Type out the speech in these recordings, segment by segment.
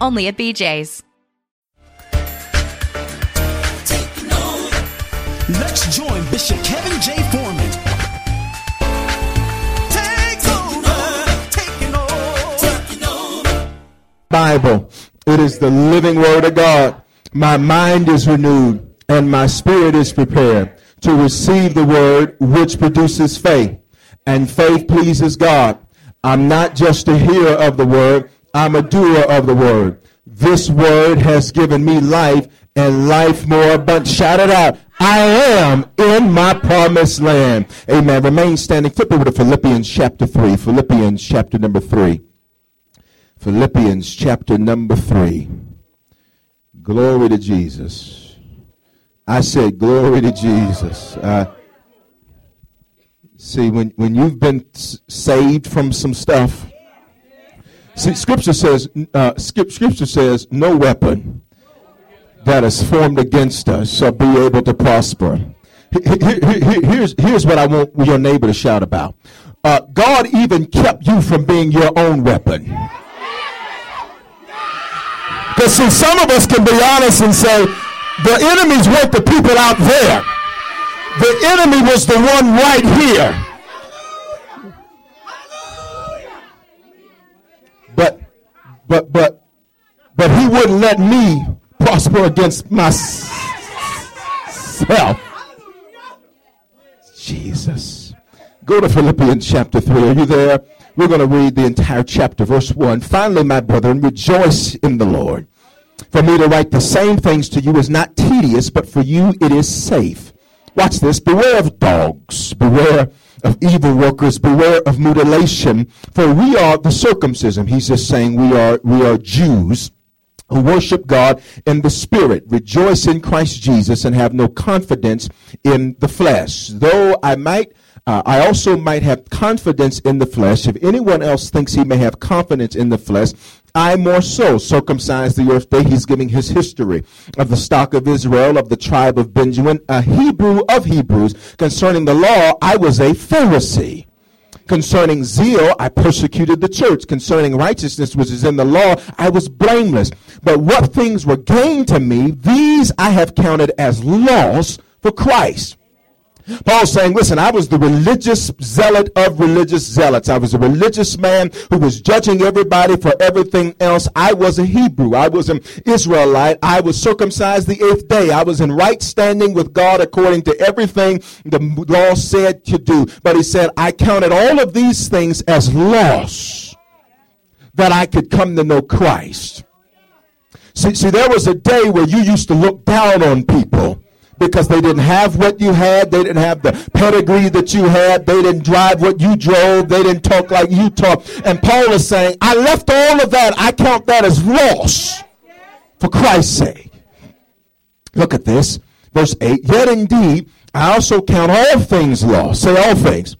only at BJ's. Let's join Bishop Kevin J. Foreman. Take over, taking over. Bible. It is the living word of God. My mind is renewed and my spirit is prepared to receive the word which produces faith. And faith pleases God. I'm not just a hearer of the word, I'm a doer of the word. This word has given me life and life more abundant. Shout it out. I am in my promised land. Amen. Remain standing. Flip over to Philippians chapter 3. Philippians chapter number 3. Philippians chapter number 3. Glory to Jesus. I said, Glory to Jesus. Uh, see, when, when you've been saved from some stuff, see, Scripture says, uh, Scripture says, no weapon that is formed against us shall be able to prosper. Here's, here's what I want your neighbor to shout about. Uh, God even kept you from being your own weapon. Because see, some of us can be honest and say, the enemies weren't the people out there. The enemy was the one right here. But, but, but, but he wouldn't let me prosper against myself. Jesus. Go to Philippians chapter 3. Are you there? We're going to read the entire chapter, verse 1. Finally, my brethren, rejoice in the Lord. For me to write the same things to you is not tedious, but for you it is safe. Watch this. Beware of dogs. Beware of evil workers. Beware of mutilation. For we are the circumcision. He's just saying we are, we are Jews who worship God in the spirit, rejoice in Christ Jesus, and have no confidence in the flesh. Though I might, uh, I also might have confidence in the flesh. If anyone else thinks he may have confidence in the flesh, I more so circumcised the earth day. He's giving his history of the stock of Israel, of the tribe of Benjamin, a Hebrew of Hebrews. Concerning the law, I was a Pharisee. Concerning zeal, I persecuted the church. Concerning righteousness, which is in the law, I was blameless. But what things were gained to me, these I have counted as loss for Christ. Paul's saying, listen, I was the religious zealot of religious zealots. I was a religious man who was judging everybody for everything else. I was a Hebrew. I was an Israelite. I was circumcised the eighth day. I was in right standing with God according to everything the law said to do. But he said, I counted all of these things as loss that I could come to know Christ. See, see, there was a day where you used to look down on people because they didn't have what you had. They didn't have the pedigree that you had. They didn't drive what you drove. They didn't talk like you talk. And Paul is saying, I left all of that. I count that as loss for Christ's sake. Look at this. Verse 8. Yet indeed, I also count all things lost. Say all things.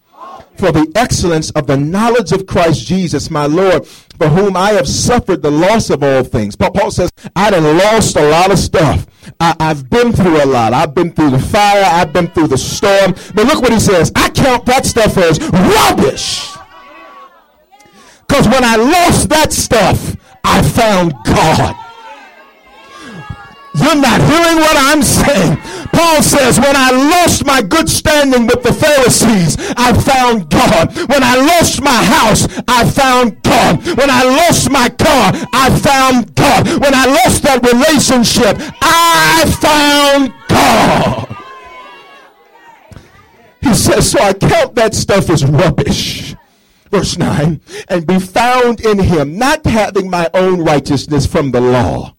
For the excellence of the knowledge of Christ Jesus, my Lord, for whom I have suffered the loss of all things. But Paul says, I done lost a lot of stuff. I, I've been through a lot. I've been through the fire. I've been through the storm. But look what he says. I count that stuff as rubbish. Because when I lost that stuff, I found God. You're not hearing what I'm saying. Paul says, when I lost my good standing with the Pharisees, I found God. When I lost my house, I found God. When I lost my car, I found God. When I lost that relationship, I found God. He says, so I count that stuff as rubbish. Verse 9, and be found in him, not having my own righteousness from the law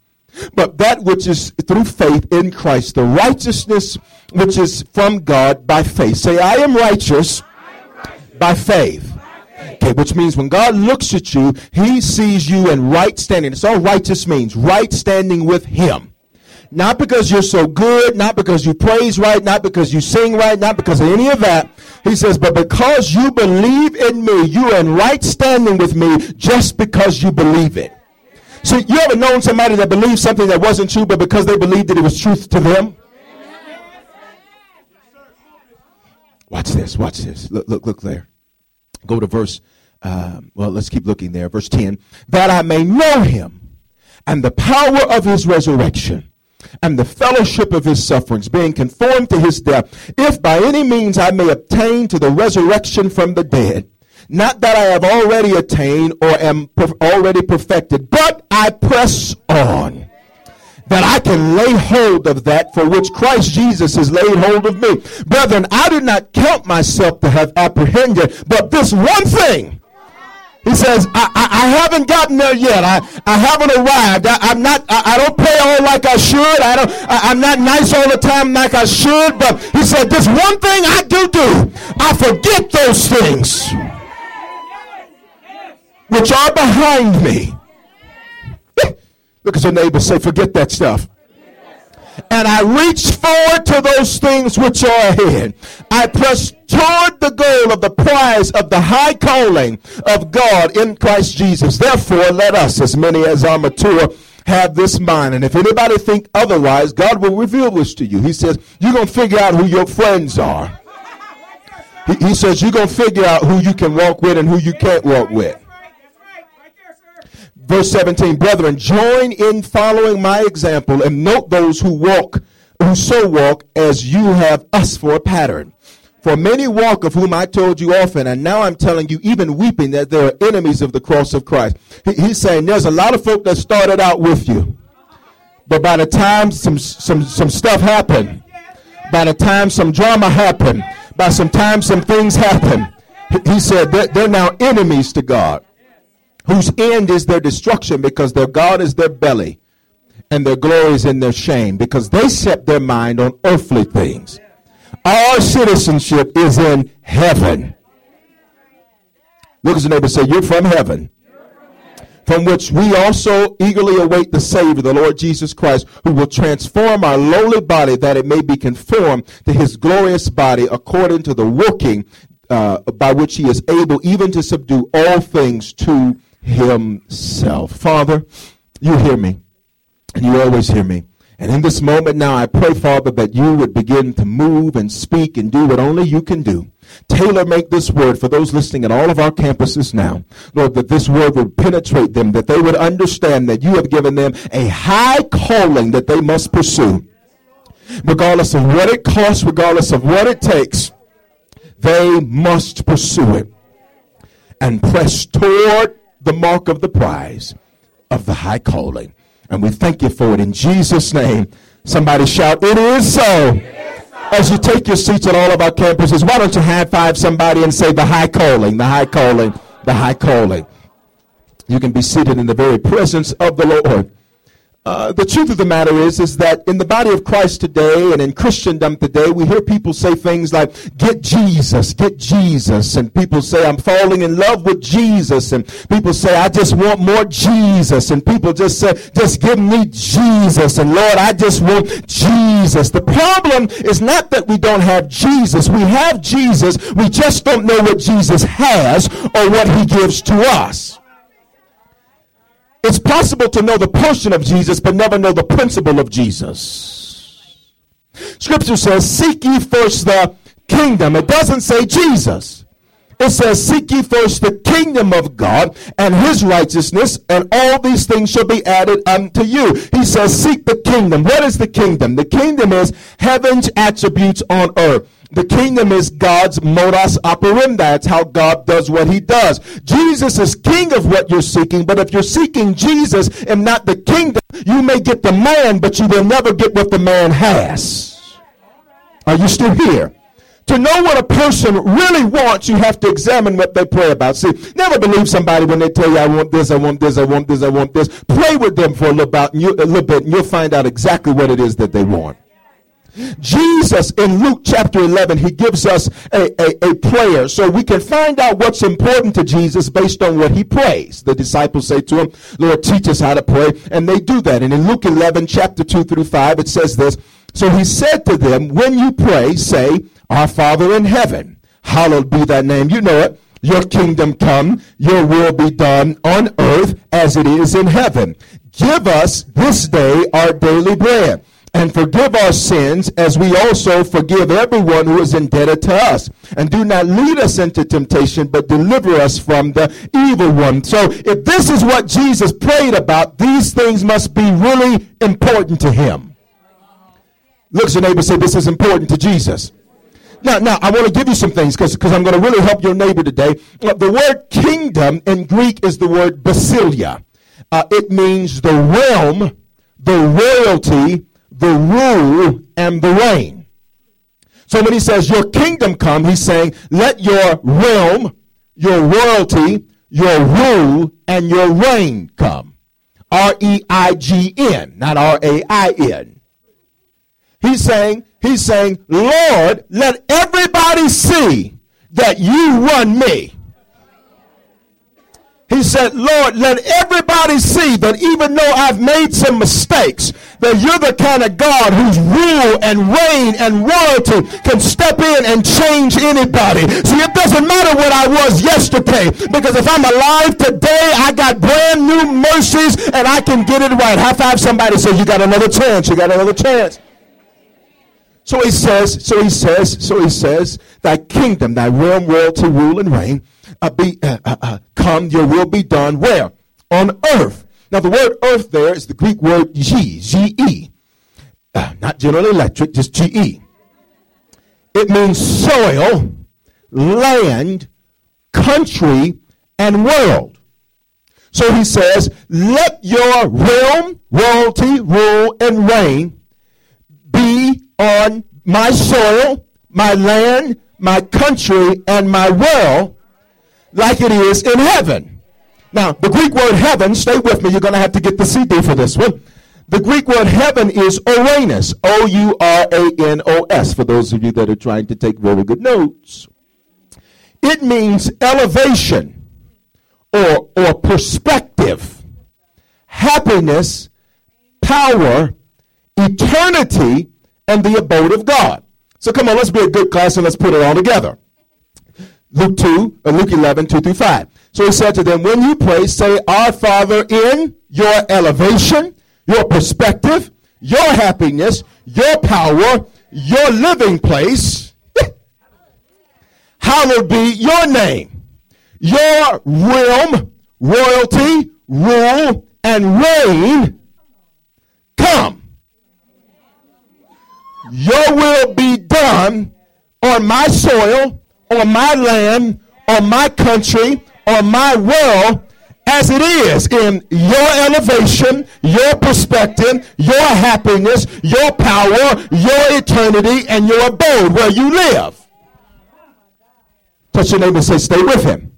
but that which is through faith in Christ, the righteousness which is from God by faith. Say, I am righteous, by faith. Okay, which means when God looks at you, he sees you in right standing. It's all righteous means. Right standing with him. Not because you're so good, not because you praise right, not because you sing right, not because of any of that. He says, but because you believe in me, you're in right standing with me just because you believe it. So you ever known somebody that believed something that wasn't true, but because they believed that it was truth to them? Watch this. Watch this. Look, look, look there. Go to verse. Um, well, let's keep looking there. Verse ten. That I may know him and the power of his resurrection and the fellowship of his sufferings, being conformed to his death, if by any means I may obtain to the resurrection from the dead. Not that I have already attained or am already perfected, but I press on that I can lay hold of that for which Christ Jesus has laid hold of me. Brethren, I do not count myself to have apprehended, but this one thing. He says, I, I, I haven't gotten there yet. I, I haven't arrived. I, am not, I, I, don't pray all like I should. I don't, I, am not nice all the time like I should. But he said, this one thing I do do, I forget those things which are behind me. Look at your neighbor say, forget that stuff. And I reach forward to those things which are ahead. I press toward the goal of the prize of the high calling of God in Christ Jesus. Therefore, let us, as many as are mature, have this mind. And if anybody think otherwise, God will reveal this to you. He says, you're going to figure out who your friends are. He, he says, you're going to figure out who you can walk with and who you can't walk with. Verse 17, brethren, join in following my example and note those who walk, who so walk as you have us for a pattern. For many walk of whom I told you often, and now I'm telling you, even weeping, that they are enemies of the cross of Christ. He, he's saying there's a lot of folk that started out with you. But by the time some, some, some stuff happened, by the time some drama happened, by some time some things happened, he said they're, they're now enemies to God whose end is their destruction because their God is their belly and their glory is in their shame because they set their mind on earthly things. Our citizenship is in heaven. Look at your neighbor say, You're from heaven. From which we also eagerly await the Savior, the Lord Jesus Christ, who will transform our lowly body that it may be conformed to his glorious body according to the working uh, by which he is able even to subdue all things to himself. Father, you hear me, and you always hear me. And in this moment now, I pray, Father, that you would begin to move and speak and do what only you can do. Tailor make this word for those listening at all of our campuses now. Lord, that this word would penetrate them, that they would understand that you have given them a high calling that they must pursue. Regardless of what it costs, regardless of what it takes, they must pursue it and press toward the mark of the prize of the high calling. And we thank you for it in Jesus' name. Somebody shout, It is so. As you take your seats at all of our campuses, why don't you high five somebody and say, The high calling, the high calling, the high calling. You can be seated in the very presence of the Lord. Uh, the truth of the matter is, is that in the body of Christ today and in Christendom today, we hear people say things like, get Jesus, get Jesus. And people say, I'm falling in love with Jesus. And people say, I just want more Jesus. And people just say, just give me Jesus. And Lord, I just want Jesus. The problem is not that we don't have Jesus. We have Jesus. We just don't know what Jesus has or what he gives to us. It's possible to know the person of Jesus, but never know the principle of Jesus. Scripture says, Seek ye first the kingdom. It doesn't say Jesus. It says, Seek ye first the kingdom of God and his righteousness, and all these things shall be added unto you. He says, Seek the kingdom. What is the kingdom? The kingdom is heaven's attributes on earth. The kingdom is God's modus operandi. It's how God does what he does. Jesus is king of what you're seeking, but if you're seeking Jesus and not the kingdom, you may get the man, but you will never get what the man has. Are you still here? To know what a person really wants, you have to examine what they pray about. See, never believe somebody when they tell you, I want this, I want this, I want this, I want this. Pray with them for a little, about, a little bit, and you'll find out exactly what it is that they want. Jesus in Luke chapter 11, he gives us a, a, a, prayer so we can find out what's important to Jesus based on what he prays. The disciples say to him, Lord, teach us how to pray. And they do that. And in Luke 11, chapter 2 through 5, it says this. So he said to them, when you pray, say, our Father in heaven, hallowed be thy name. You know it. Your kingdom come, your will be done on earth as it is in heaven. Give us this day our daily bread and forgive our sins as we also forgive everyone who is indebted to us. And do not lead us into temptation, but deliver us from the evil one. So if this is what Jesus prayed about, these things must be really important to him. Look at your neighbor say, this is important to Jesus. Now, now I want to give you some things because I'm going to really help your neighbor today. Uh, the word kingdom in Greek is the word basileia. Uh, it means the realm, the royalty, the rule, and the reign. So when he says your kingdom come, he's saying let your realm, your royalty, your rule, and your reign come. R E I G N, not R A I N. He's saying, he's saying, Lord, let everybody see that you run me. He said, Lord, let everybody see that even though I've made some mistakes, that you're the kind of God whose rule and reign and royalty can step in and change anybody. See, it doesn't matter what I was yesterday, because if I'm alive today, I got brand new mercies and I can get it right. High five somebody say, you got another chance, you got another chance. So he says, so he says, so he says, thy kingdom, thy realm, royalty, rule, and reign, uh, be, uh, uh, uh, come, your will be done. Where? On earth. Now the word earth there is the Greek word G, G-E. Uh, not General Electric, just G-E. It means soil, land, country, and world. So he says, let your realm, royalty, rule, and reign be on my soil, my land, my country, and my world like it is in heaven. Now, the Greek word heaven, stay with me, you're going to have to get the CD for this one. The Greek word heaven is Ouranos, O U R A N O S, for those of you that are trying to take very good notes. It means elevation or, or perspective, happiness, power, eternity, and the abode of God. So come on, let's be a good class and let's put it all together. Luke 2, or uh, Luke 11, 2 through 5. So he said to them, when you pray, say, Our Father in your elevation, your perspective, your happiness, your power, your living place. Hallowed be your name. Your realm, royalty, rule, and reign come your will be done on my soil, on my land, on my country, on my world, as it is in your elevation, your perspective, your happiness, your power, your eternity, and your abode where you live. Touch your neighbor and say, Stay with him.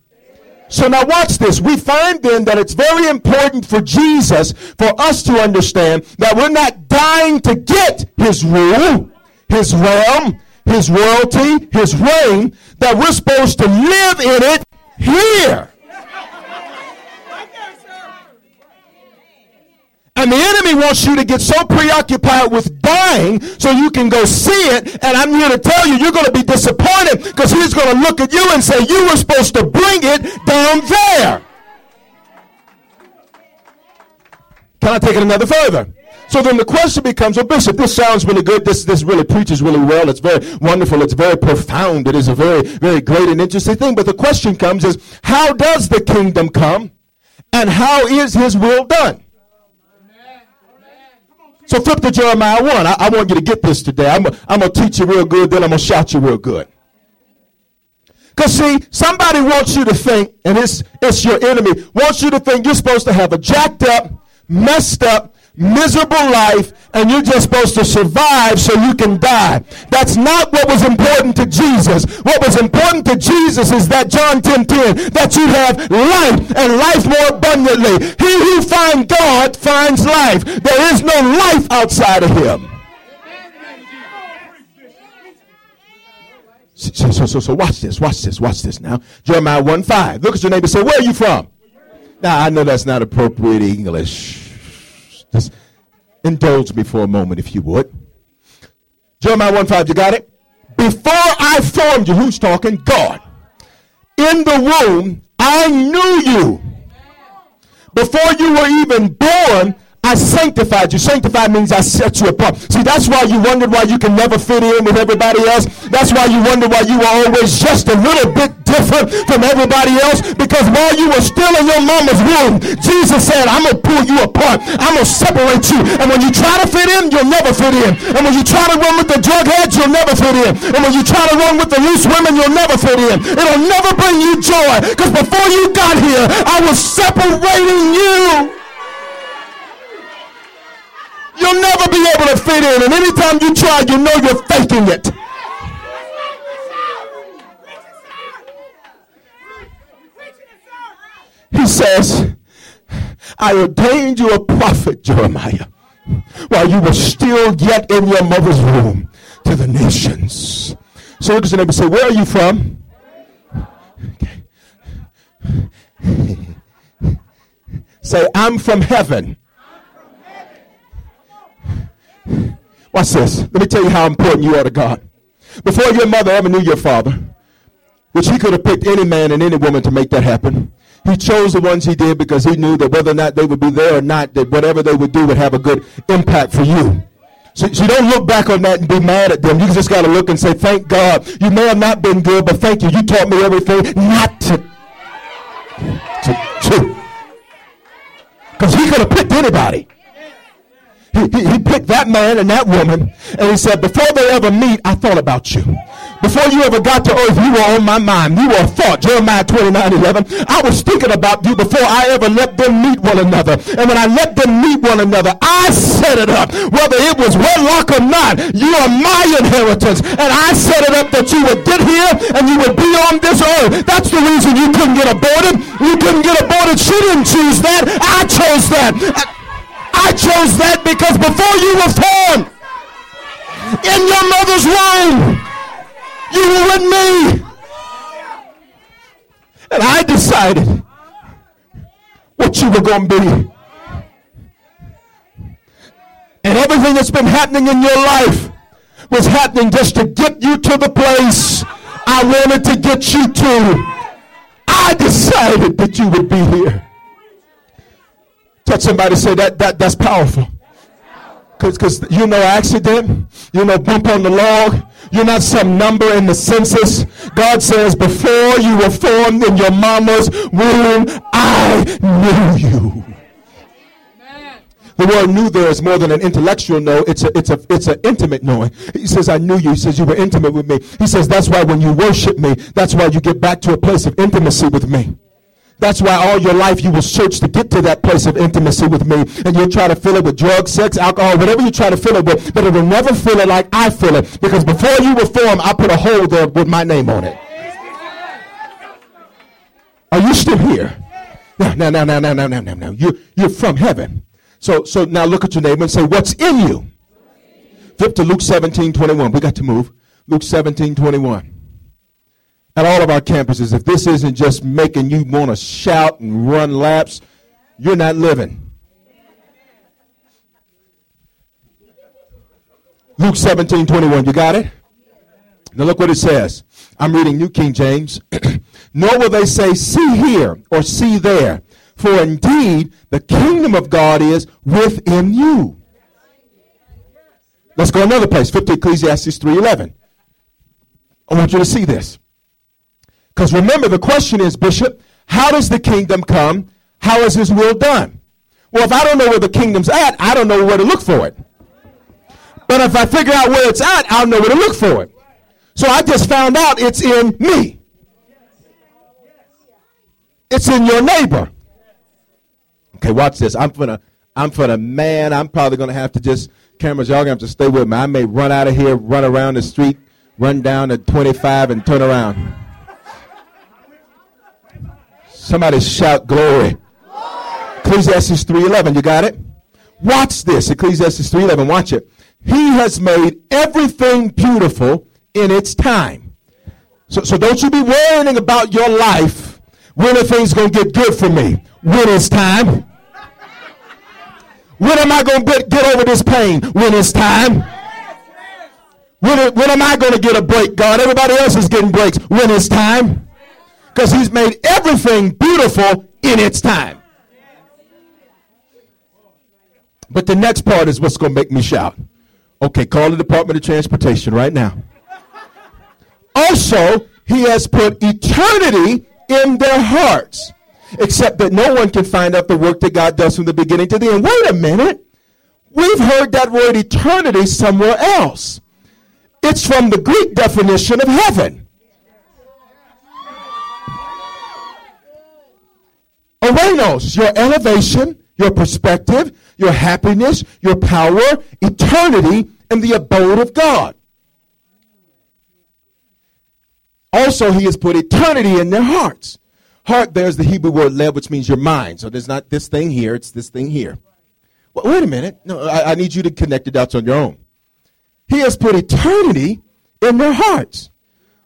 So now watch this. We find then that it's very important for Jesus for us to understand that we're not dying to get his rule, his realm, his royalty, his reign, that we're supposed to live in it here. And the enemy wants you to get so preoccupied with dying so you can go see it. And I'm here to tell you, you're going to be disappointed because he's going to look at you and say, You were supposed to bring it down there. Can I take it another further? So then the question becomes, well, Bishop, this sounds really good. This, this really preaches really well. It's very wonderful. It's very profound. It is a very, very great and interesting thing. But the question comes is, how does the kingdom come? And how is his will done? So flip to Jeremiah 1. I, I want you to get this today. I'm, I'm going to teach you real good, then I'm going to shout you real good. Because see, somebody wants you to think, and it's, it's your enemy, wants you to think you're supposed to have a jacked up, messed up, miserable life and you're just supposed to survive so you can die. That's not what was important to Jesus. What was important to Jesus is that John 10 10, that you have life and life more abundantly. He who finds God finds life. There is no life outside of him. So, so, so, so watch this, watch this, watch this now. Jeremiah 1 5. Look at your neighbor say, Where are you from? Now, I know that's not appropriate English. Just indulge me for a moment, if you would. Jeremiah 1 5, you got it? Before I formed you, who's talking? God. In the womb, I knew you. Before you were even born, I sanctified you. Sanctified means I set you apart. See, that's why you wondered why you can never fit in with everybody else. That's why you wonder why you were always just a little bit different from everybody else. Because while you were still in your mama's womb, Jesus said, I'm going to pull you apart. I'm going to separate you. And when you try to fit in, you'll never fit in. And when you try to run with the drug heads, you'll never fit in. And when you try to run with the loose women, you'll never fit in. It'll never bring you joy. Because before you got here, I was separating you. You'll never be able to fit in. And anytime you try, you know you're faking it. He says, I ordained you a prophet, Jeremiah, while you were still yet in your mother's womb to the nations. So look at neighbor say, Where are you from? Okay. say, I'm from heaven. Watch this. Let me tell you how important you are to God. Before your mother ever knew your father, which he could have picked any man and any woman to make that happen, he chose the ones he did because he knew that whether or not they would be there or not, that whatever they would do would have a good impact for you. So, so don't look back on that and be mad at them. You just got to look and say, thank God. You may have not been good, but thank you. You taught me everything not to. to, to. Because he could have picked anybody. He, he, picked that man and that woman, and he said, Before they ever meet, I thought about you. Before you ever got to earth, you were on my mind. You were a thought. Jeremiah 29 11. I was thinking about you before I ever let them meet one another. And when I let them meet one another, I set it up. Whether it was wedlock or not, you are my inheritance. And I set it up that you would get here and you would be on this earth. That's the reason you couldn't get aborted. You couldn't get aborted. She didn't choose that. I chose that. I, I chose that because before you were formed in your mother's womb, you were with me. And I decided what you were going to be. And everything that's been happening in your life was happening just to get you to the place I wanted to get you to. I decided that you would be here. Touch somebody say that, that that's powerful. Because you know accident. you know bump on the log. You're not some number in the census. God says, before you were formed in your mama's womb, I knew you. The word knew there is more than an intellectual know. It's a, it's a, it's an intimate knowing. He says, I knew you. He says, you were intimate with me. He says, that's why when you worship me, that's why you get back to a place of intimacy with me. That's why all your life you will search to get to that place of intimacy with me. And you'll try to fill it with drugs, sex, alcohol, whatever you try to fill it with. But it will never fill it like I fill it. Because before you were formed, I put a hole there with my name on it. Are you still here? Now, now, now, now, now, now, now, now. You, you're from heaven. So, so now look at your neighbor and say, What's in you? Flip to Luke 17 21. We got to move. Luke 17 21 at all of our campuses, if this isn't just making you want to shout and run laps, you're not living. Luke 17, 21. You got it? Now look what it says. I'm reading New King James. Nor will they say, see here or see there. For indeed, the kingdom of God is within you. Let's go another place. Flip to Ecclesiastes 3.11. I want you to see this. Because remember, the question is, Bishop, how does the kingdom come? How is his will done? Well, if I don't know where the kingdom's at, I don't know where to look for it. But if I figure out where it's at, I'll know where to look for it. So I just found out it's in me. It's in your neighbor. Okay, watch this. I'm gonna, I'm for the man. I'm probably gonna have to just cameras. Y'all gonna have to stay with me. I may run out of here, run around the street, run down to 25, and turn around. Somebody shout glory. Ecclesiastes 3:11. You got it? Watch this. Ecclesiastes 3:11. Watch it. He has made everything beautiful in its time. So, so don't you be worrying about your life. When are things going to get good for me? When it's time. When am I going to get over this pain? When it's time. When, when am I going to get a break, God? Everybody else is getting breaks. When it's time. Because he's made everything beautiful in its time. But the next part is what's going to make me shout. Okay, call the Department of Transportation right now. Also, he has put eternity in their hearts, except that no one can find out the work that God does from the beginning to the end. Wait a minute. We've heard that word eternity somewhere else. It's from the Greek definition of heaven. Your elevation, your perspective, your happiness, your power, eternity, and the abode of God. Also, he has put eternity in their hearts. Heart, there's the Hebrew word lev, which means your mind. So there's not this thing here, it's this thing here. Well, wait a minute. No, I, I need you to connect the dots on your own. He has put eternity in their hearts.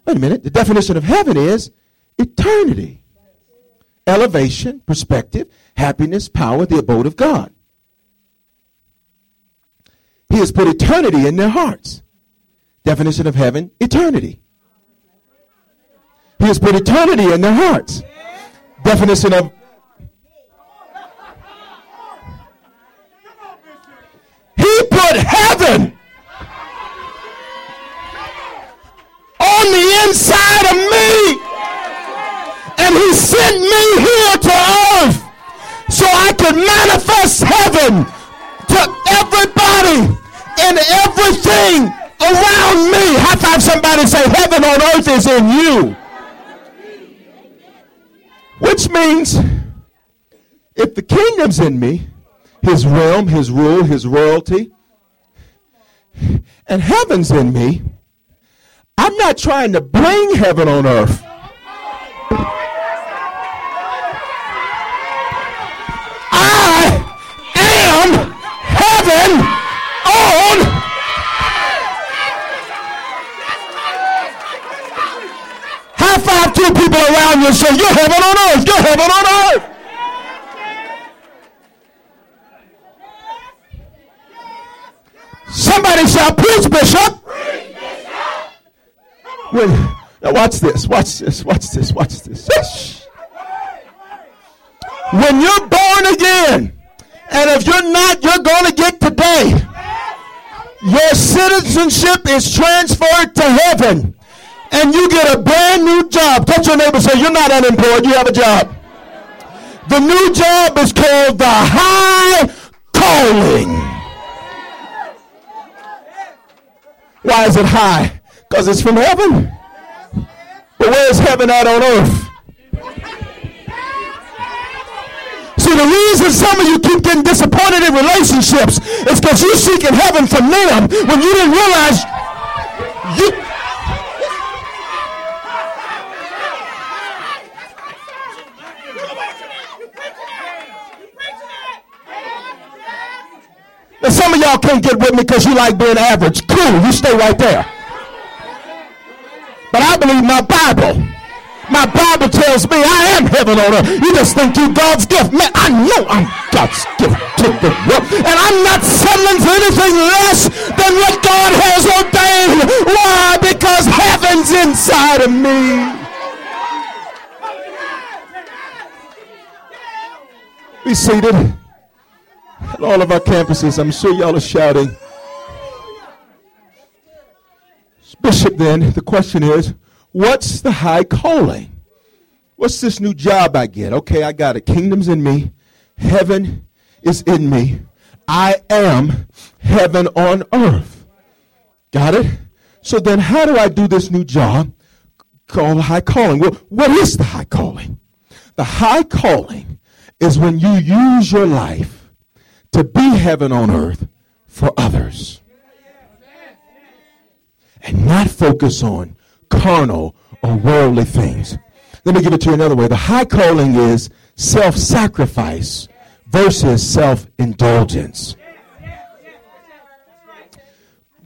Wait a minute. The definition of heaven is eternity, elevation, perspective, happiness, power, the abode of God. He has put eternity in their hearts. Definition of heaven eternity. He has put eternity in their hearts. Definition of He put heaven on the inside of me. And he sent me here to earth so I could manifest heaven to everybody and everything around me. High five somebody say, Heaven on earth is in you. Which means if the kingdom's in me, his realm, his rule, his royalty, and heaven's in me, I'm not trying to bring heaven on earth. I am heaven on Two people around you and say, You're heaven on earth. You're heaven on earth. Somebody shout, Preach, Bishop. When, now watch this, watch this, watch this, watch this. When you're born again, and if you're not, you're going to get today. Your citizenship is transferred to heaven, and you get a brand new job. Touch your neighbor say, You're not unemployed, you have a job. The new job is called the high calling. Why is it high? Because it's from heaven. But where's heaven at on earth? See, the reason some of you keep getting disappointed in relationships is because you're seeking heaven from them when you didn't realize you. And some of y'all can't get with me because you like being average. Cool, you stay right there. But I believe my Bible. My Bible tells me I am heaven on earth. You just think you God's gift. Man, I know I'm God's gift to the world. And I'm not settling for anything less than what God has ordained. Why? Because heaven's inside of me. Be seated. All of our campuses, I'm sure y'all are shouting. Bishop, then, the question is what's the high calling? What's this new job I get? Okay, I got it. Kingdom's in me, heaven is in me. I am heaven on earth. Got it? So then, how do I do this new job called high calling? Well, what is the high calling? The high calling is when you use your life to be heaven on earth for others and not focus on carnal or worldly things. Let me give it to you another way. The high calling is self sacrifice versus self indulgence.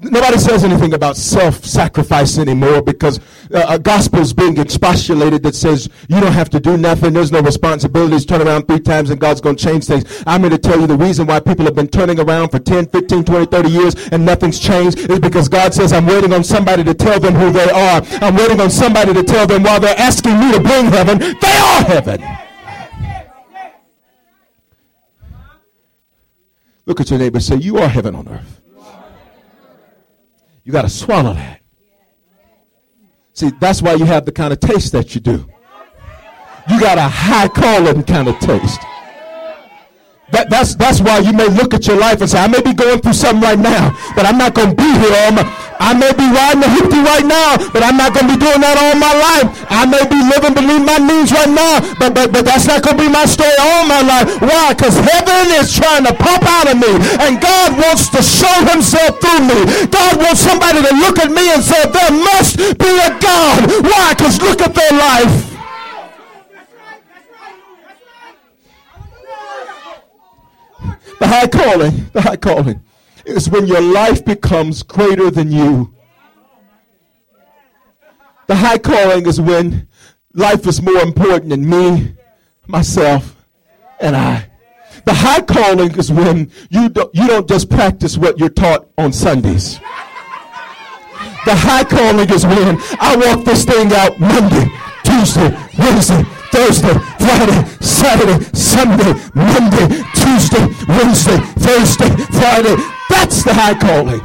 Nobody says anything about self-sacrifice anymore because uh, a gospel is being expostulated that says you don't have to do nothing. There's no responsibilities. Turn around three times and God's going to change things. I'm here to tell you the reason why people have been turning around for 10, 15, 20, 30 years and nothing's changed is because God says I'm waiting on somebody to tell them who they are. I'm waiting on somebody to tell them while they're asking me to bring heaven, they are heaven. Look at your neighbor say, you are heaven on earth. You got to swallow that. See, that's why you have the kind of taste that you do. You got a high calling kind of taste. That, that's, that's why you may look at your life and say, I may be going through something right now, but I'm not going to be here all my, I may be riding the hoopty right now, but I'm not going to be doing that all my life. I may be living beneath my means right now, but, but, but that's not going to be my story all my life. Why? Because heaven is trying to pop out of me, and God wants to show himself through me. God wants somebody to look at me and say, there must be a God. Why? Because look at their life. The high calling, the high calling is when your life becomes greater than you. The high calling is when life is more important than me, myself, and I. The high calling is when you don't, you don't just practice what you're taught on Sundays. The high calling is when I walk this thing out Monday, Tuesday, Wednesday, Thursday, Friday, Saturday, Sunday, Monday, Tuesday, Wednesday, Thursday, Friday. That's the high calling.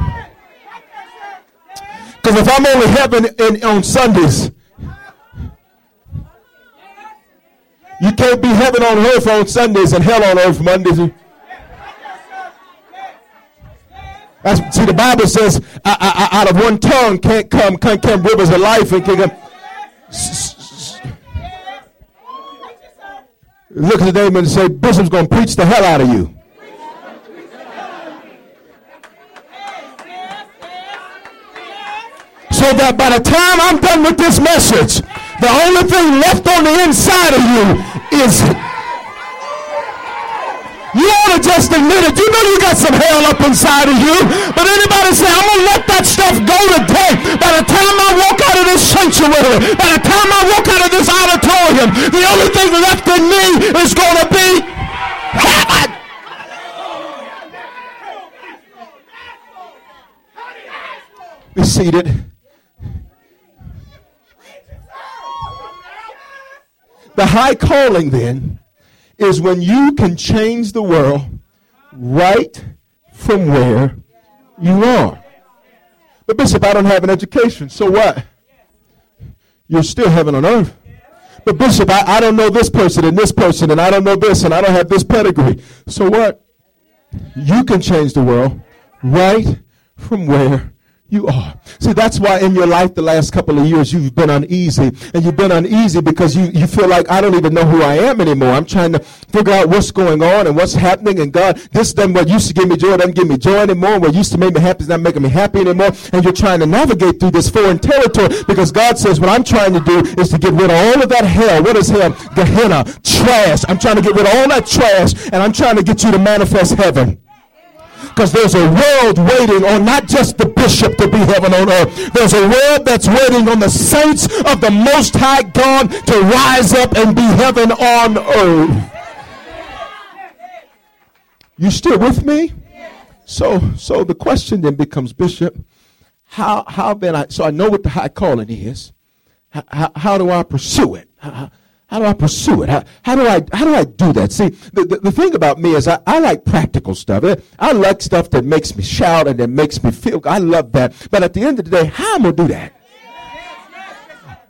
Because if I'm only heaven in, on Sundays, you can't be heaven on earth on Sundays and hell on earth Mondays. That's, see, the Bible says, I, I, I, out of one tongue can't come, can't come rivers of life and can come. Look at the neighbor and say, Bishop's going to preach the hell out of you. So that by the time I'm done with this message, the only thing left on the inside of you is you ought to just admit it. You know you got some hell up inside of you. But anybody say, I'm going to let that stuff go today. By the time I walk out of this sanctuary, by the time I walk out of this auditorium, the only thing left in me is going to be heaven. Be seated. The high calling then is when you can change the world right from where you are. But Bishop, I don't have an education. So what? You're still heaven on earth. But Bishop, I, I don't know this person and this person and I don't know this and I don't have this pedigree. So what? You can change the world right from where you are. See, that's why in your life the last couple of years you've been uneasy. And you've been uneasy because you, you feel like I don't even know who I am anymore. I'm trying to figure out what's going on and what's happening. And God, this doesn't what used to give me joy doesn't give me joy anymore. What used to make me happy is not making me happy anymore. And you're trying to navigate through this foreign territory because God says what I'm trying to do is to get rid of all of that hell. What is hell? Gehenna, trash. I'm trying to get rid of all that trash and I'm trying to get you to manifest heaven. Because there's a world waiting on not just the bishop to be heaven on earth. There's a world that's waiting on the saints of the Most High God to rise up and be heaven on earth. You still with me? So, so the question then becomes, Bishop, how how then I so I know what the high calling is. How, how, how do I pursue it? How, how do I pursue it? How, how, do I how do I do that? See, the, the, the thing about me is I, I like practical stuff. Eh, I like stuff that makes me shout and that makes me feel. I love that. But at the end of the day, how am I gonna do that?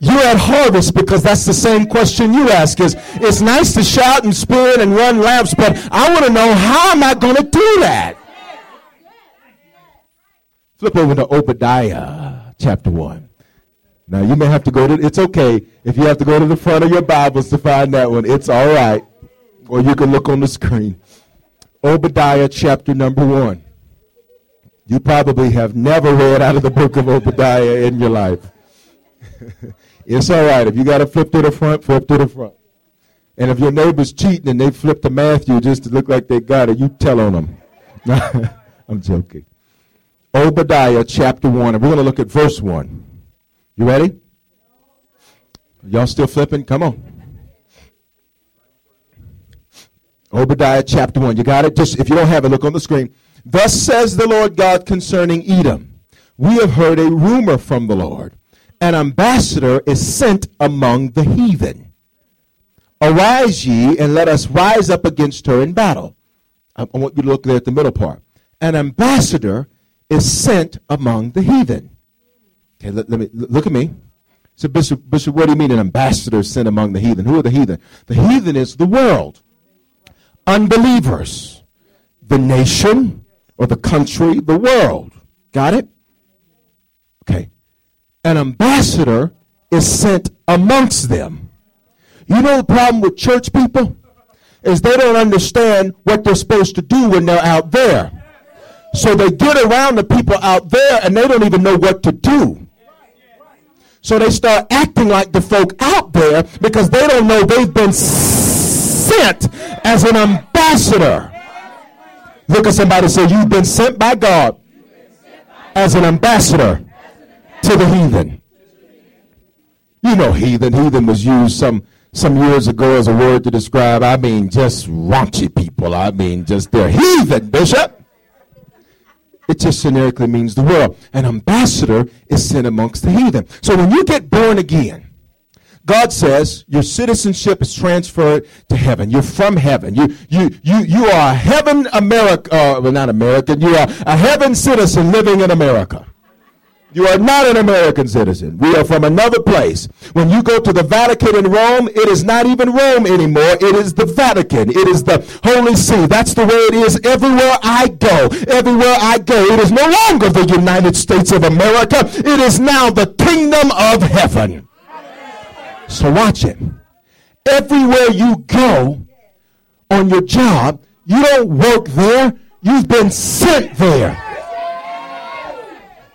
You're at harvest because that's the same question you ask. Is it's nice to shout and spin and run laps, but I want to know how am I going to do that? Flip over to Obadiah chapter one. Now you may have to go to. It's okay if you have to go to the front of your Bibles to find that one. It's all right, or you can look on the screen. Obadiah chapter number one. You probably have never read out of the book of Obadiah in your life. It's all right. If you got to flip to the front, flip to the front. And if your neighbor's cheating and they flip to Matthew just to look like they got it, you tell on them. I'm joking. Obadiah chapter 1, and we're going to look at verse 1. You ready? Y'all still flipping? Come on. Obadiah chapter 1. You got it? Just if you don't have it, look on the screen. Thus says the Lord God concerning Edom. We have heard a rumor from the Lord an ambassador is sent among the heathen. Arise ye, and let us rise up against her in battle. I, I want you to look there at the middle part. An ambassador is sent among the heathen. Okay, let, let me look at me. So, Bishop, Bishop, what do you mean an ambassador sent among the heathen? Who are the heathen? The heathen is the world, unbelievers, the nation or the country, the world. Got it? Okay an ambassador is sent amongst them. You know the problem with church people? Is they don't understand what they're supposed to do when they're out there. So they get around the people out there and they don't even know what to do. So they start acting like the folk out there because they don't know they've been sent as an ambassador. Look at somebody say, You've been sent by God as an ambassador to the heathen. You know, heathen. Heathen was used some some years ago as a word to describe, I mean, just raunchy people. I mean, just they're heathen, Bishop. It just generically means the world. An ambassador is sent amongst the heathen. So when you get born again, God says your citizenship is transferred to heaven. You're from heaven. You, you, you, you are a heaven America, uh, well, not American. You are a heaven citizen living in America. You are not an American citizen. We are from another place. When you go to the Vatican in Rome, it is not even Rome anymore. It is the Vatican. It is the Holy See. That's the way it is everywhere I go. Everywhere I go, it is no longer the United States of America. It is now the kingdom of heaven. So watch it. Everywhere you go on your job, you don't work there. You've been sent there.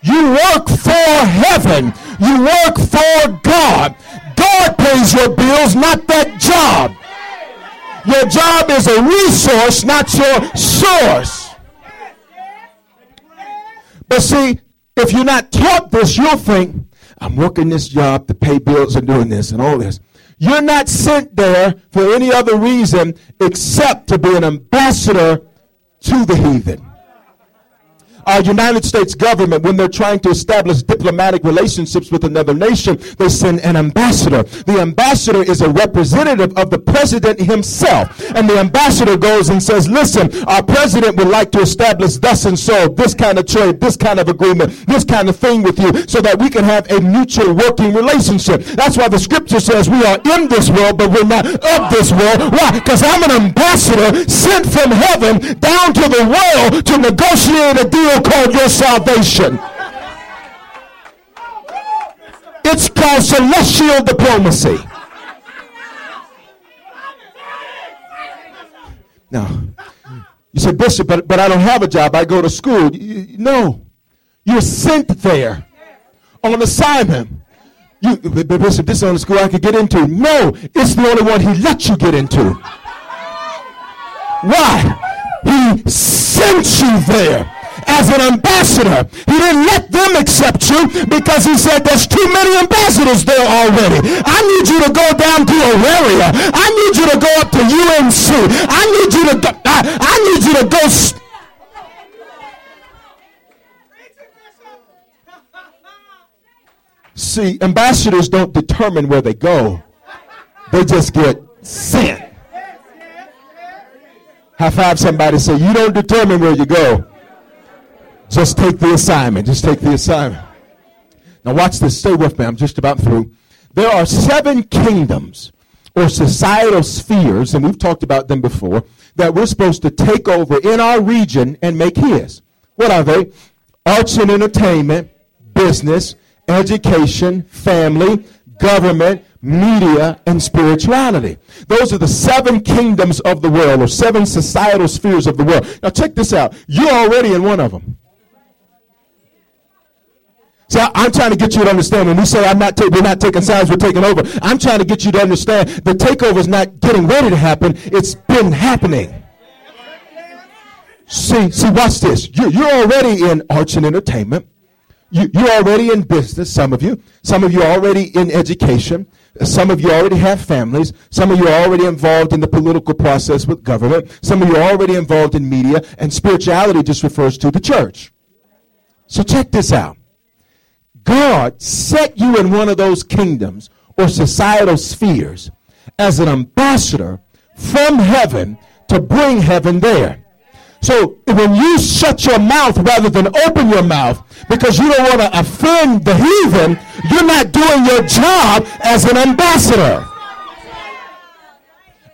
You work for heaven. You work for God. God pays your bills, not that job. Your job is a resource, not your source. But see, if you're not taught this, you'll think, I'm working this job to pay bills and doing this and all this. You're not sent there for any other reason except to be an ambassador to the heathen our United States government, when they're trying to establish diplomatic relationships with another nation, they send an ambassador. The ambassador is a representative of the president himself. And the ambassador goes and says, listen, our president would like to establish thus and so, this kind of trade, this kind of agreement, this kind of thing with you, so that we can have a mutual working relationship. That's why the scripture says we are in this world, but we're not of this world. Why? Because I'm an ambassador sent from heaven down to the world to negotiate a deal called your salvation. It's called celestial diplomacy. Now, you say, Bishop, but, but I don't have a job. I go to school. You, no, you're sent there on an assignment. You, Bishop, this is the only school I could get into. No, it's the only one he let you get into. Why? He sent you there as an ambassador. He didn't let them accept you because he said there's too many ambassadors there already. I need you to go down to Auraria. I need you to go up to UNC. I need you to go, I, I need you to go st- See, ambassadors don't determine where they go. They just get sent. High five somebody say, You don't determine where you go. Just take the assignment. Just take the assignment. Now, watch this. Stay with me. I'm just about through. There are seven kingdoms or societal spheres, and we've talked about them before, that we're supposed to take over in our region and make his. What are they? Arts and entertainment, business, education, family, government, media, and spirituality. Those are the seven kingdoms of the world, or seven societal spheres of the world. Now, check this out. You're already in one of them. See, I, am trying to get you to understand when we say I'm not ta- we're not taking sides, we're taking over. I'm trying to get you to understand the takeover is not getting ready to happen. It's been happening. See, see, watch this. You're, you're already in arts and entertainment. You, you're already in business, some of you. Some of you are already in education. Some of you already have families. Some of you are already involved in the political process with government. Some of you are already involved in media. And spirituality just refers to the church. So check this out. God set you in one of those kingdoms or societal spheres as an ambassador from heaven to bring heaven there. So when you shut your mouth rather than open your mouth because you don't want to offend the heathen, you're not doing your job as an ambassador.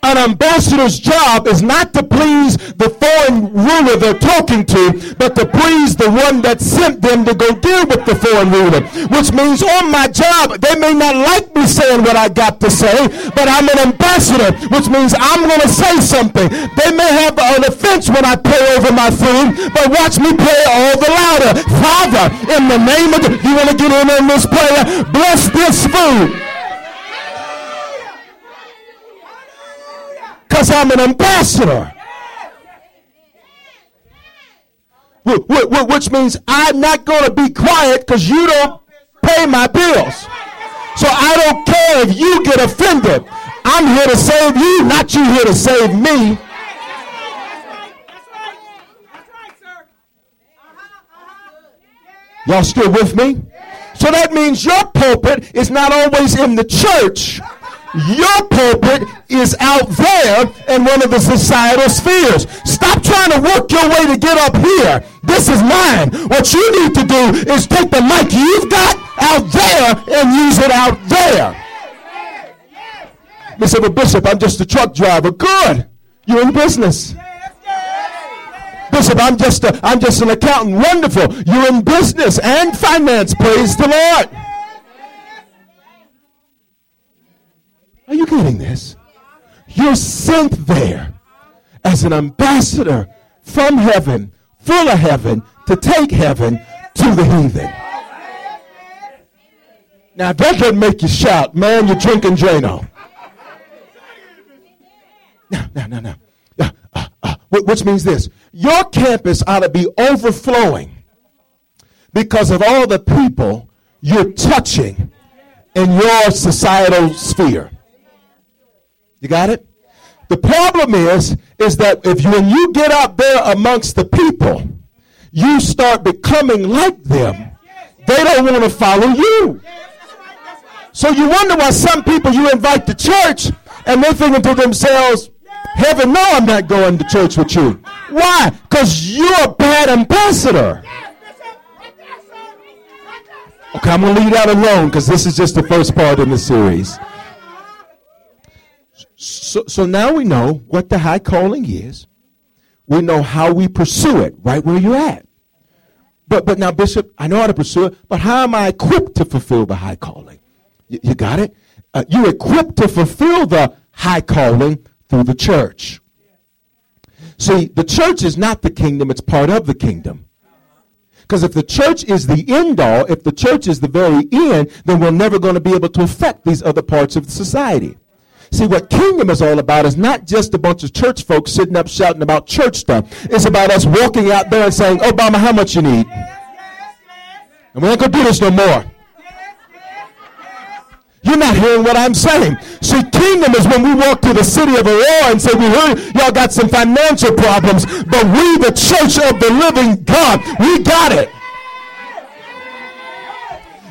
An ambassador's job is not to please the foreign ruler they're talking to, but to please the one that sent them to go deal with the foreign ruler. Which means on my job, they may not like me saying what I got to say, but I'm an ambassador, which means I'm going to say something. They may have an offense when I pray over my food, but watch me pray all the louder. Father, in the name of the, you want to get in on this prayer? Bless this food. Because I'm an ambassador. Which means I'm not going to be quiet because you don't pay my bills. So I don't care if you get offended. I'm here to save you, not you here to save me. Y'all still with me? So that means your pulpit is not always in the church. Your pulpit is out there in one of the societal spheres. Stop trying to work your way to get up here. This is mine. What you need to do is take the mic you've got out there and use it out there. Mister but Bishop, I'm just a truck driver. Good. You're in business. Bishop, I'm just a, I'm just an accountant. Wonderful. You're in business and finance. Praise the Lord. Are you getting this? You're sent there as an ambassador from heaven, full of heaven, to take heaven to the heathen. Now, that doesn't make you shout, man, you're drinking Drano. No, no, no, no. Uh, uh, uh, which means this your campus ought to be overflowing because of all the people you're touching in your societal sphere. You got it? The problem is, is that if you, when you get out there amongst the people, you start becoming like them. They don't want to follow you. So you wonder why some people you invite to church and they're thinking to themselves, heaven, no, I'm not going to church with you. Why? Because you're a bad ambassador. Okay, I'm going to leave that alone because this is just the first part in the series. So, so now we know what the high calling is. We know how we pursue it, right where you're at. But, but now, Bishop, I know how to pursue it, but how am I equipped to fulfill the high calling? You, you got it? Uh, you're equipped to fulfill the high calling through the church. See, the church is not the kingdom, it's part of the kingdom. Because if the church is the end all, if the church is the very end, then we're never going to be able to affect these other parts of society. See, what kingdom is all about is not just a bunch of church folks sitting up shouting about church stuff. It's about us walking out there and saying, Obama, how much you need? And we ain't going to do this no more. You're not hearing what I'm saying. See, kingdom is when we walk to the city of Aurora and say, we heard y'all got some financial problems, but we, the church of the living God, we got it.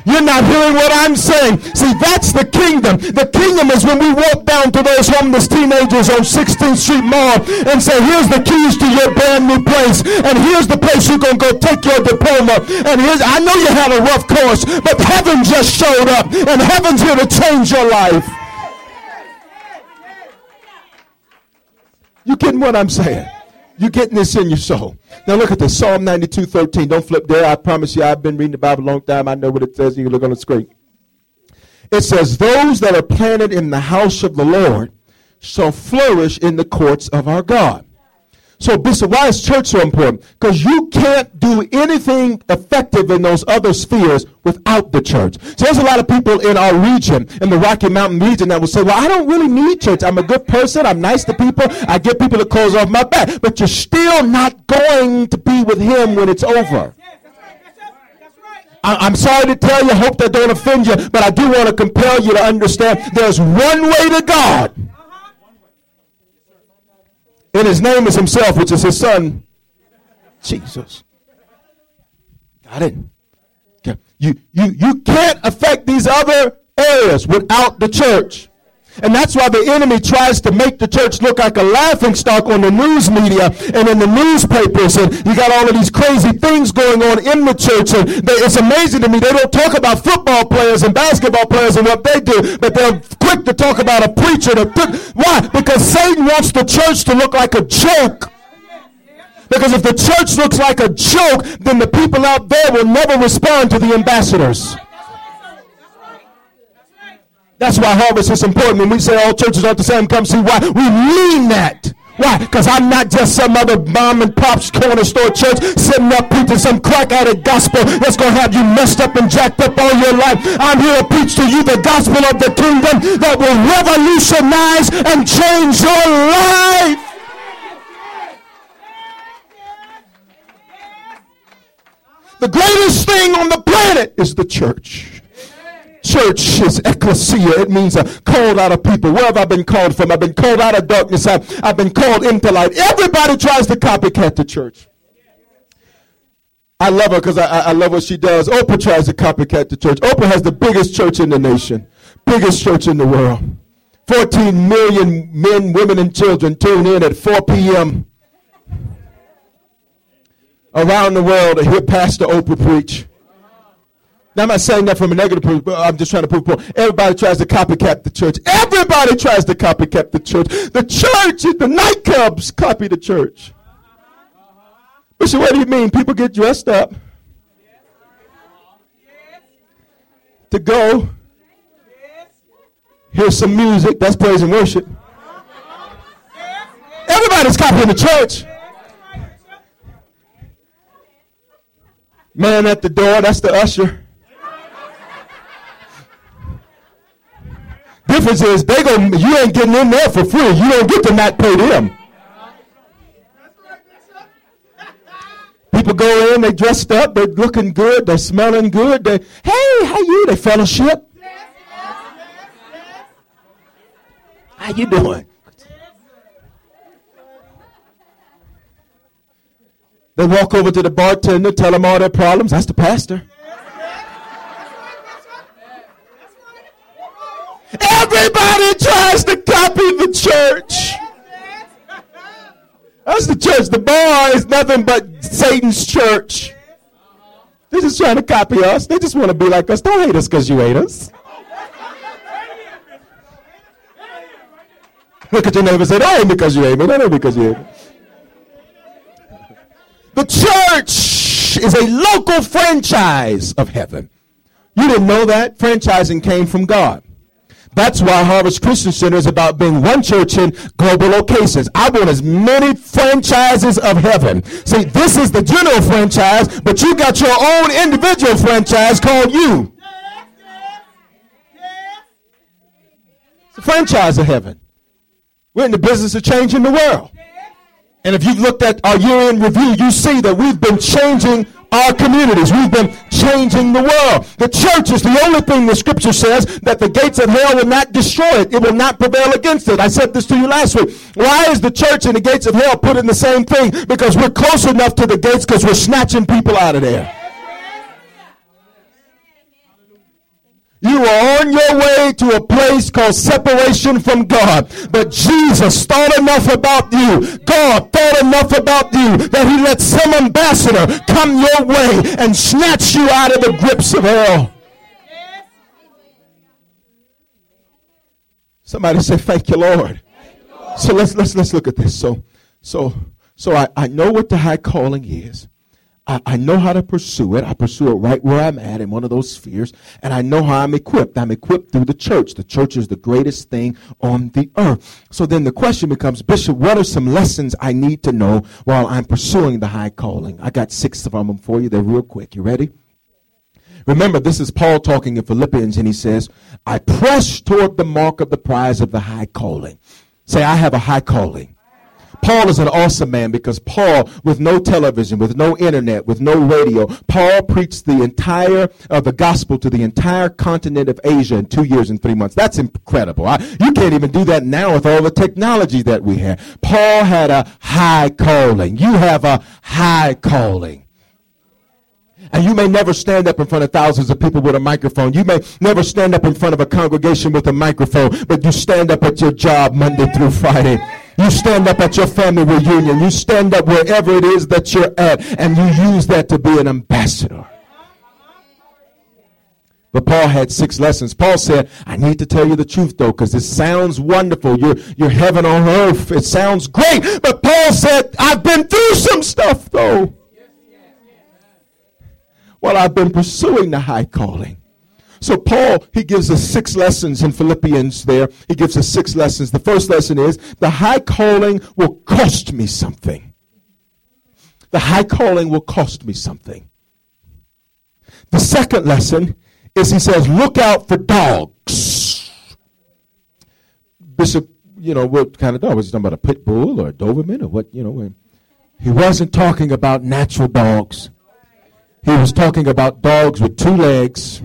You're not hearing what I'm saying. See, that's the kingdom. The kingdom is when we walk down to those homeless teenagers on 16th Street Mall and say, here's the keys to your brand new place. And here's the place you're going to go take your diploma. And here's, I know you had a rough course, but heaven just showed up. And heaven's here to change your life. You getting what I'm saying? You getting this in your soul. Now look at this. Psalm 92, 13. Don't flip there. I promise you, I've been reading the Bible a long time. I know what it says. You can look on the screen. It says, Those that are planted in the house of the Lord shall flourish in the courts of our God. So, Bishop, why is church so important? Because you can't do anything effective in those other spheres without the church. So, there's a lot of people in our region, in the Rocky Mountain region, that will say, Well, I don't really need church. I'm a good person. I'm nice to people. I get people to close off my back. But you're still not going to be with Him when it's over. I'm sorry to tell you, hope that don't offend you, but I do want to compel you to understand there's one way to God. And his name is himself, which is his son, Jesus. Got it? You, you, you can't affect these other areas without the church. And that's why the enemy tries to make the church look like a laughing stock on the news media and in the newspapers. And you got all of these crazy things going on in the church. And they, it's amazing to me. They don't talk about football players and basketball players and what they do, but they're quick to talk about a preacher. To th- why? Because Satan wants the church to look like a joke. Because if the church looks like a joke, then the people out there will never respond to the ambassadors. That's why harvest is important. When we say all churches aren't the same, come see why. We mean that. Why? Because I'm not just some other mom and pop's corner store church sitting up preaching some crack addict gospel that's going to have you messed up and jacked up all your life. I'm here to preach to you the gospel of the kingdom that will revolutionize and change your life. The greatest thing on the planet is the church. Church is ecclesia. It means uh, called out of people. Where have I been called from? I've been called out of darkness. I've, I've been called into light. Everybody tries to copycat the church. I love her because I, I, I love what she does. Oprah tries to copycat the church. Oprah has the biggest church in the nation, biggest church in the world. 14 million men, women, and children tune in at 4 p.m. around the world to hear Pastor Oprah preach. Now, I'm not saying that from a negative point, but I'm just trying to prove a point. Everybody tries to copycat the church. Everybody tries to copycat the church. The church, the nightclubs copy the church. Bishop, what do you mean? People get dressed up to go hear some music. That's praise and worship. Everybody's copying the church. Man at the door, that's the usher. Difference is they go you ain't getting in there for free. You don't get to not pay them. People go in, they dressed up, they're looking good, they're smelling good. They, hey, how you? They fellowship. How you doing? They walk over to the bartender, tell them all their problems. That's the pastor. Everybody tries to copy the church. That's the church. The bar is nothing but Satan's church. They're just trying to copy us. They just want to be like us. Don't hate us because you hate us. Look at your neighbor and say, me because you hate me. Don't because you hate me. The church is a local franchise of heaven. You didn't know that? Franchising came from God. That's why Harvest Christian Center is about being one church in global locations. I want as many franchises of heaven. See, this is the general franchise, but you got your own individual franchise called you. It's a franchise of heaven. We're in the business of changing the world. And if you've looked at our year in review, you see that we've been changing our communities. We've been changing the world. The church is the only thing the scripture says that the gates of hell will not destroy it. It will not prevail against it. I said this to you last week. Why is the church and the gates of hell put in the same thing? Because we're close enough to the gates because we're snatching people out of there. You are on your way to a place called separation from God. But Jesus thought enough about you. God thought enough about you that he let some ambassador come your way and snatch you out of the grips of hell. Somebody say, Thank you, Lord. So let's let's let's look at this. So so so I, I know what the high calling is. I, I know how to pursue it. I pursue it right where I'm at in one of those spheres. And I know how I'm equipped. I'm equipped through the church. The church is the greatest thing on the earth. So then the question becomes, Bishop, what are some lessons I need to know while I'm pursuing the high calling? I got six of them for you. They're real quick. You ready? Remember, this is Paul talking in Philippians, and he says, I press toward the mark of the prize of the high calling. Say, I have a high calling. Paul is an awesome man because Paul, with no television, with no internet, with no radio, Paul preached the entire of uh, the gospel to the entire continent of Asia in two years and three months. That's incredible. I, you can't even do that now with all the technology that we have. Paul had a high calling. You have a high calling. And you may never stand up in front of thousands of people with a microphone. You may never stand up in front of a congregation with a microphone, but you stand up at your job Monday through Friday. You stand up at your family reunion. You stand up wherever it is that you're at, and you use that to be an ambassador. But Paul had six lessons. Paul said, I need to tell you the truth though, because it sounds wonderful. You're, you're heaven on earth. It sounds great. But Paul said, I've been through some stuff though. Well, I've been pursuing the high calling. So Paul, he gives us six lessons in Philippians there. He gives us six lessons. The first lesson is the high calling will cost me something. The high calling will cost me something. The second lesson is he says, look out for dogs. Bishop, you know, what kind of dog? Was he talking about a pit bull or a Doberman or what, you know? He wasn't talking about natural dogs. He was talking about dogs with two legs,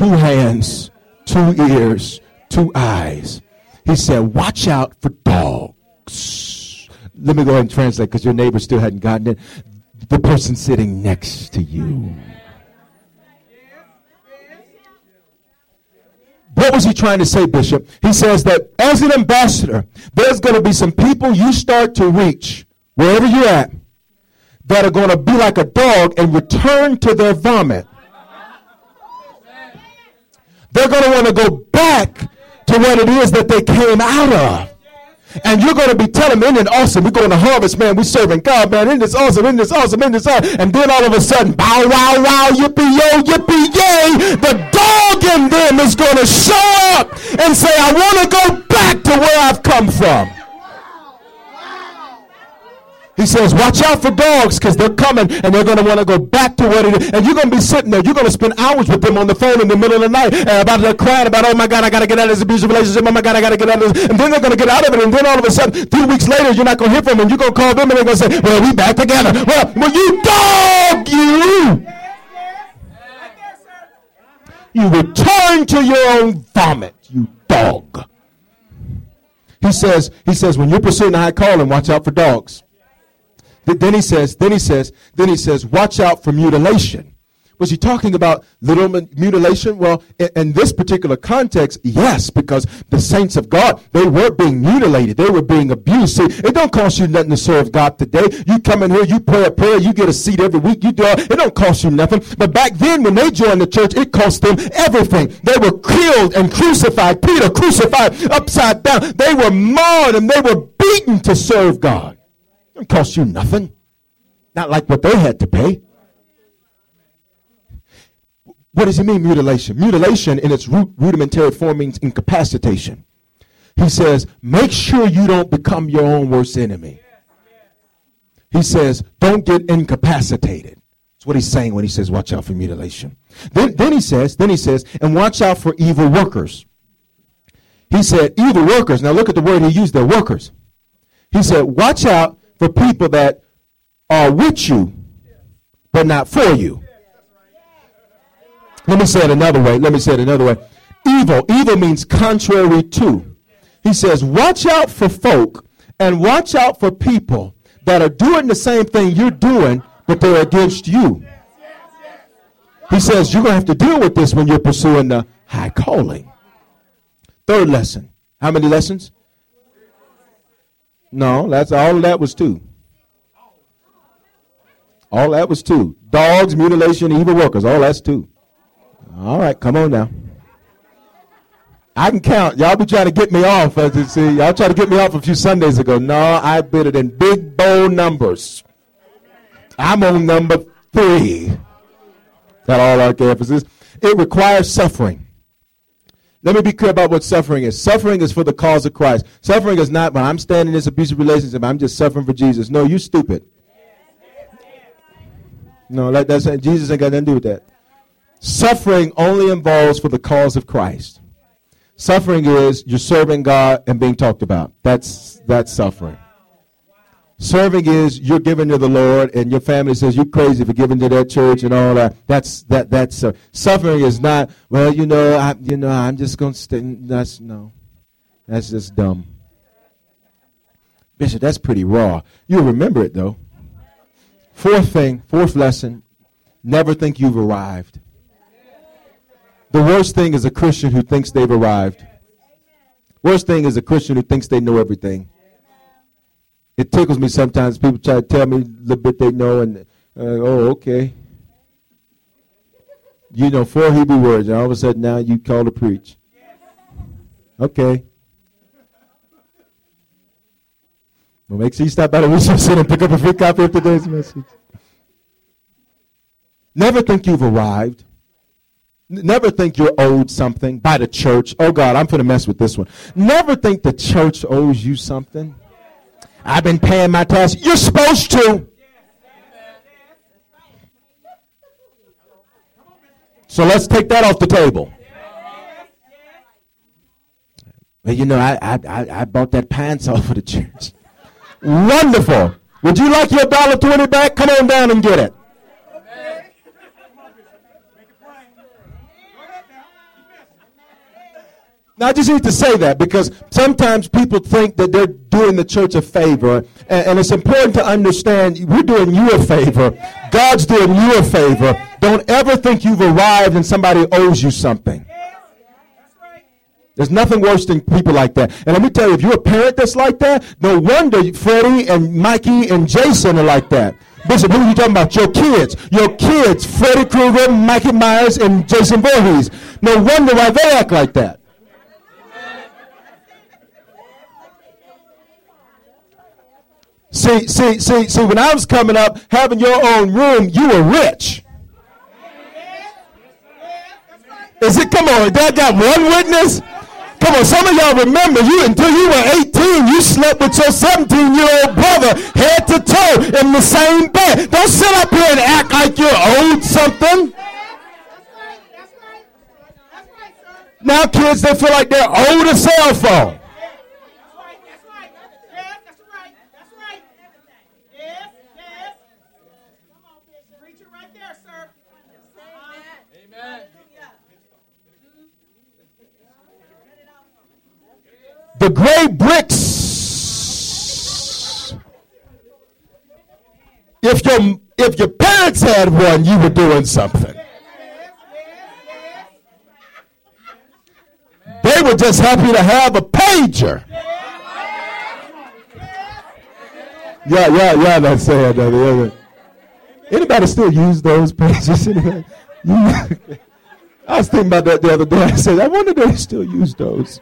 two hands, two ears, two eyes. He said, Watch out for dogs. Let me go ahead and translate because your neighbor still hadn't gotten it. The person sitting next to you. What was he trying to say, Bishop? He says that as an ambassador, there's going to be some people you start to reach wherever you're at that are going to be like a dog and return to their vomit. They're going to want to go back to what it is that they came out of. And you're going to be telling them, isn't it awesome? We're going to harvest, man. We're serving God, man. Isn't this awesome? Isn't this awesome? Isn't this awesome? And then all of a sudden, bow, wow, wow, yippee, yo, yippee, yay. The dog in them is going to show up and say, I want to go back to where I've come from. He says, watch out for dogs because they're coming and they're going to want to go back to what it is. And you're going to be sitting there. You're going to spend hours with them on the phone in the middle of the night and about they're crying about, oh my God, I got to get out of this abusive relationship. Oh my God, I got to get out of this. And then they're going to get out of it. And then all of a sudden, three weeks later, you're not going to hear from them. And you're going to call them and they're going to say, well, we back together. Well, well, you dog, you. You return to your own vomit, you dog. He says, he says, when you're pursuing a high calling, watch out for dogs. Then he says, then he says, then he says, watch out for mutilation. Was he talking about literal mutilation? Well, in, in, this particular context, yes, because the saints of God, they were being mutilated. They were being abused. See, it don't cost you nothing to serve God today. You come in here, you pray a prayer, you get a seat every week, you do it. It don't cost you nothing. But back then, when they joined the church, it cost them everything. They were killed and crucified. Peter crucified upside down. They were marred and they were beaten to serve God. It cost you nothing. Not like what they had to pay. What does he mean, mutilation? Mutilation in its root, rudimentary form means incapacitation. He says, make sure you don't become your own worst enemy. He says, don't get incapacitated. That's what he's saying when he says, watch out for mutilation. Then, then he says, then he says, and watch out for evil workers. He said, evil workers. Now look at the word he used there, workers. He said, watch out for people that are with you, but not for you. Let me say it another way. Let me say it another way. Evil. Evil means contrary to. He says, watch out for folk and watch out for people that are doing the same thing you're doing, but they're against you. He says you're going to have to deal with this when you're pursuing the high calling. Third lesson. How many lessons? No, that's all that was two. All that was two. Dogs, mutilation, evil workers. All that's two. All right, come on now. I can count. Y'all be trying to get me off. As you see, y'all try to get me off a few Sundays ago. No, I bid it in big bold numbers. I'm on number three. Got all our campuses. It requires suffering. Let me be clear about what suffering is. Suffering is for the cause of Christ. Suffering is not when I'm standing in this abusive relationship, I'm just suffering for Jesus. No, you stupid. No, that, that's Jesus ain't got nothing to do with that. Suffering only involves for the cause of Christ. Suffering is you're serving God and being talked about. That's that's suffering. Serving is you're giving to the Lord, and your family says you're crazy for giving to that church and all that. That's that. That's uh, suffering is not. Well, you know, I, you know, I'm just going to stay. That's no. That's just dumb. Bishop, that's pretty raw. You'll remember it though. Fourth thing, fourth lesson: never think you've arrived. The worst thing is a Christian who thinks they've arrived. Worst thing is a Christian who thinks they know everything it tickles me sometimes. People try to tell me a little bit they know, and uh, oh, okay. You know four Hebrew words, and all of a sudden now you call to preach. Okay. Well, make sure you stop by the resource center and pick up a free copy of today's message. Never think you've arrived. Never think you're owed something by the church. Oh God, I'm going to mess with this one. Never think the church owes you something. I've been paying my tax. You're supposed to. So let's take that off the table. Well, you know, I, I, I bought that pants off for the church. Wonderful. Would you like your dollar twenty back? Come on down and get it. Now, I just need to say that because sometimes people think that they're doing the church a favor, and, and, it's important to understand we're doing you a favor. God's doing you a favor. Don't ever think you've arrived and somebody owes you something. There's nothing worse than people like that. And let me tell you, if you're a parent that's like that, no wonder Freddie and Mikey and Jason are like that. Bishop, who are you talking about? Your kids. Your kids, Freddy Krueger, Mikey Myers, and Jason Voorhees. No wonder why they act like that. See, see, see, see, when I was coming up, having your own room, you were rich. Is it, come on, that got one witness? Come on, some of y'all remember you until you were 18, you slept with your 17 year old brother head to toe in the same bed. Don't sit up here and act like you're owed something. Now kids, they feel like they're owed a cell phone. The gray bricks. If your if your parents had one, you were doing something. They were just happy to have a pager. Yeah, yeah, yeah, that's saying that. Anybody still use those pages? I was thinking about that the other day. I said, I wonder if they still use those.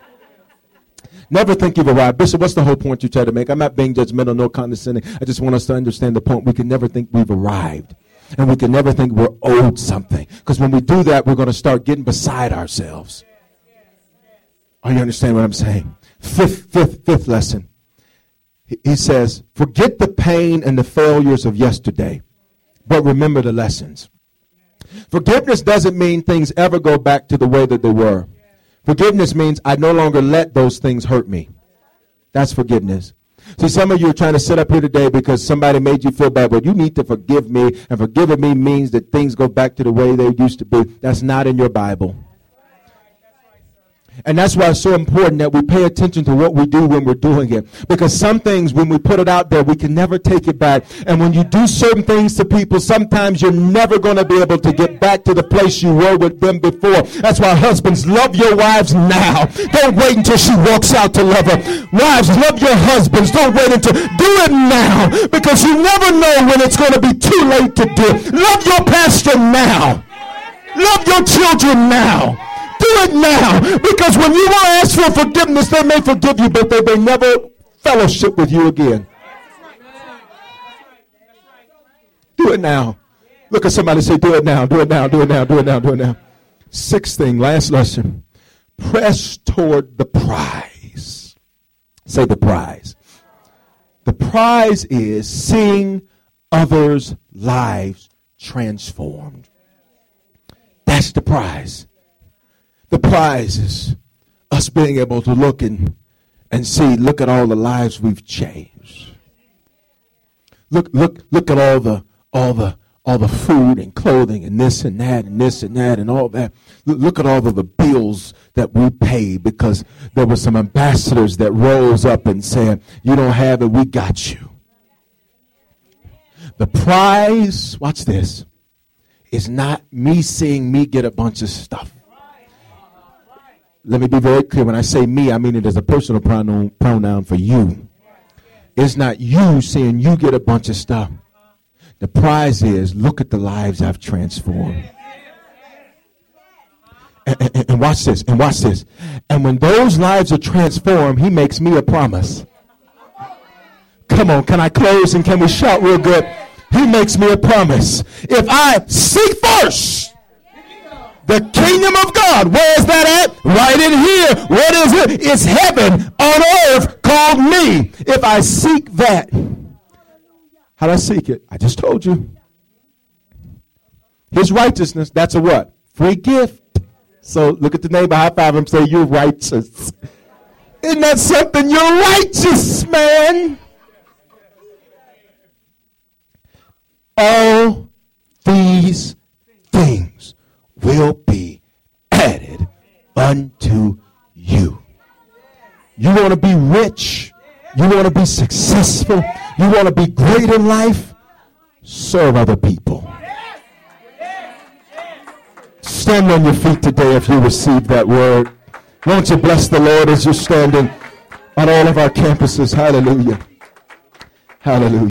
Never think you've arrived. Bishop, what's the whole point you try to make? I'm not being judgmental nor condescending. I just want us to understand the point. We can never think we've arrived. And we can never think we're owed something. Because when we do that, we're going to start getting beside ourselves. Are you understand what I'm saying? Fifth, fifth, fifth lesson. He says, forget the pain and the failures of yesterday, but remember the lessons. Forgiveness doesn't mean things ever go back to the way that they were. Forgiveness means I no longer let those things hurt me. That's forgiveness. See, some of you are trying to sit up here today because somebody made you feel bad, but you need to forgive me. And forgiving me means that things go back to the way they used to be. That's not in your Bible. And that's why it's so important that we pay attention to what we do when we're doing it. Because some things, when we put it out there, we can never take it back. And when you do certain things to people, sometimes you're never going to be able to get back to the place you were with them before. That's why husbands, love your wives now. Don't wait until she walks out to love her. Wives, love your husbands. Don't wait until, do it now. Because you never know when it's going to be too late to do it. Love your pastor now. Love your children now do it now. Because when you to ask for forgiveness, they may forgive you, but they may never fellowship with you again. Do it now. Look at somebody say, do it now, do it now, do it now, do it now, do it now. Sixth thing, last lesson. Press toward the prize. Say the prize. The prize is seeing others' lives transformed. That's the prize. The prize is us being able to look and, and see, look at all the lives we've changed. Look, look, look at all the all the all the food and clothing and this and that and this and that and all that. Look, at all of the bills that we pay because there were some ambassadors that rose up and said, You don't have it, we got you. The prize, watch this, is not me seeing me get a bunch of stuff. Let me be very clear. When I say me, I mean it as a personal pronoun, pronoun for you. It's not you saying you get a bunch of stuff. The prize is look at the lives I've transformed. And, and, and, watch this, and watch this. And when those lives are transformed, he makes me a promise. Come on, can I close and can we shout real good? He makes me a promise. If I seek first the kingdom of God, where is that at? Right in here. What is it? It's heaven on earth called me. If I seek that, how do I seek it? I just told you. His righteousness, that's a what? Free gift. So look at the neighbor, high five him, say, You're righteous. Isn't that something? You're righteous, man. All these things will be added unto you. You want to be rich. You want to be successful. You want to be great in life. Serve other people. Stand on your feet today if you receive that word. Won't you bless the Lord as you're standing on all of our campuses? Hallelujah. Hallelujah.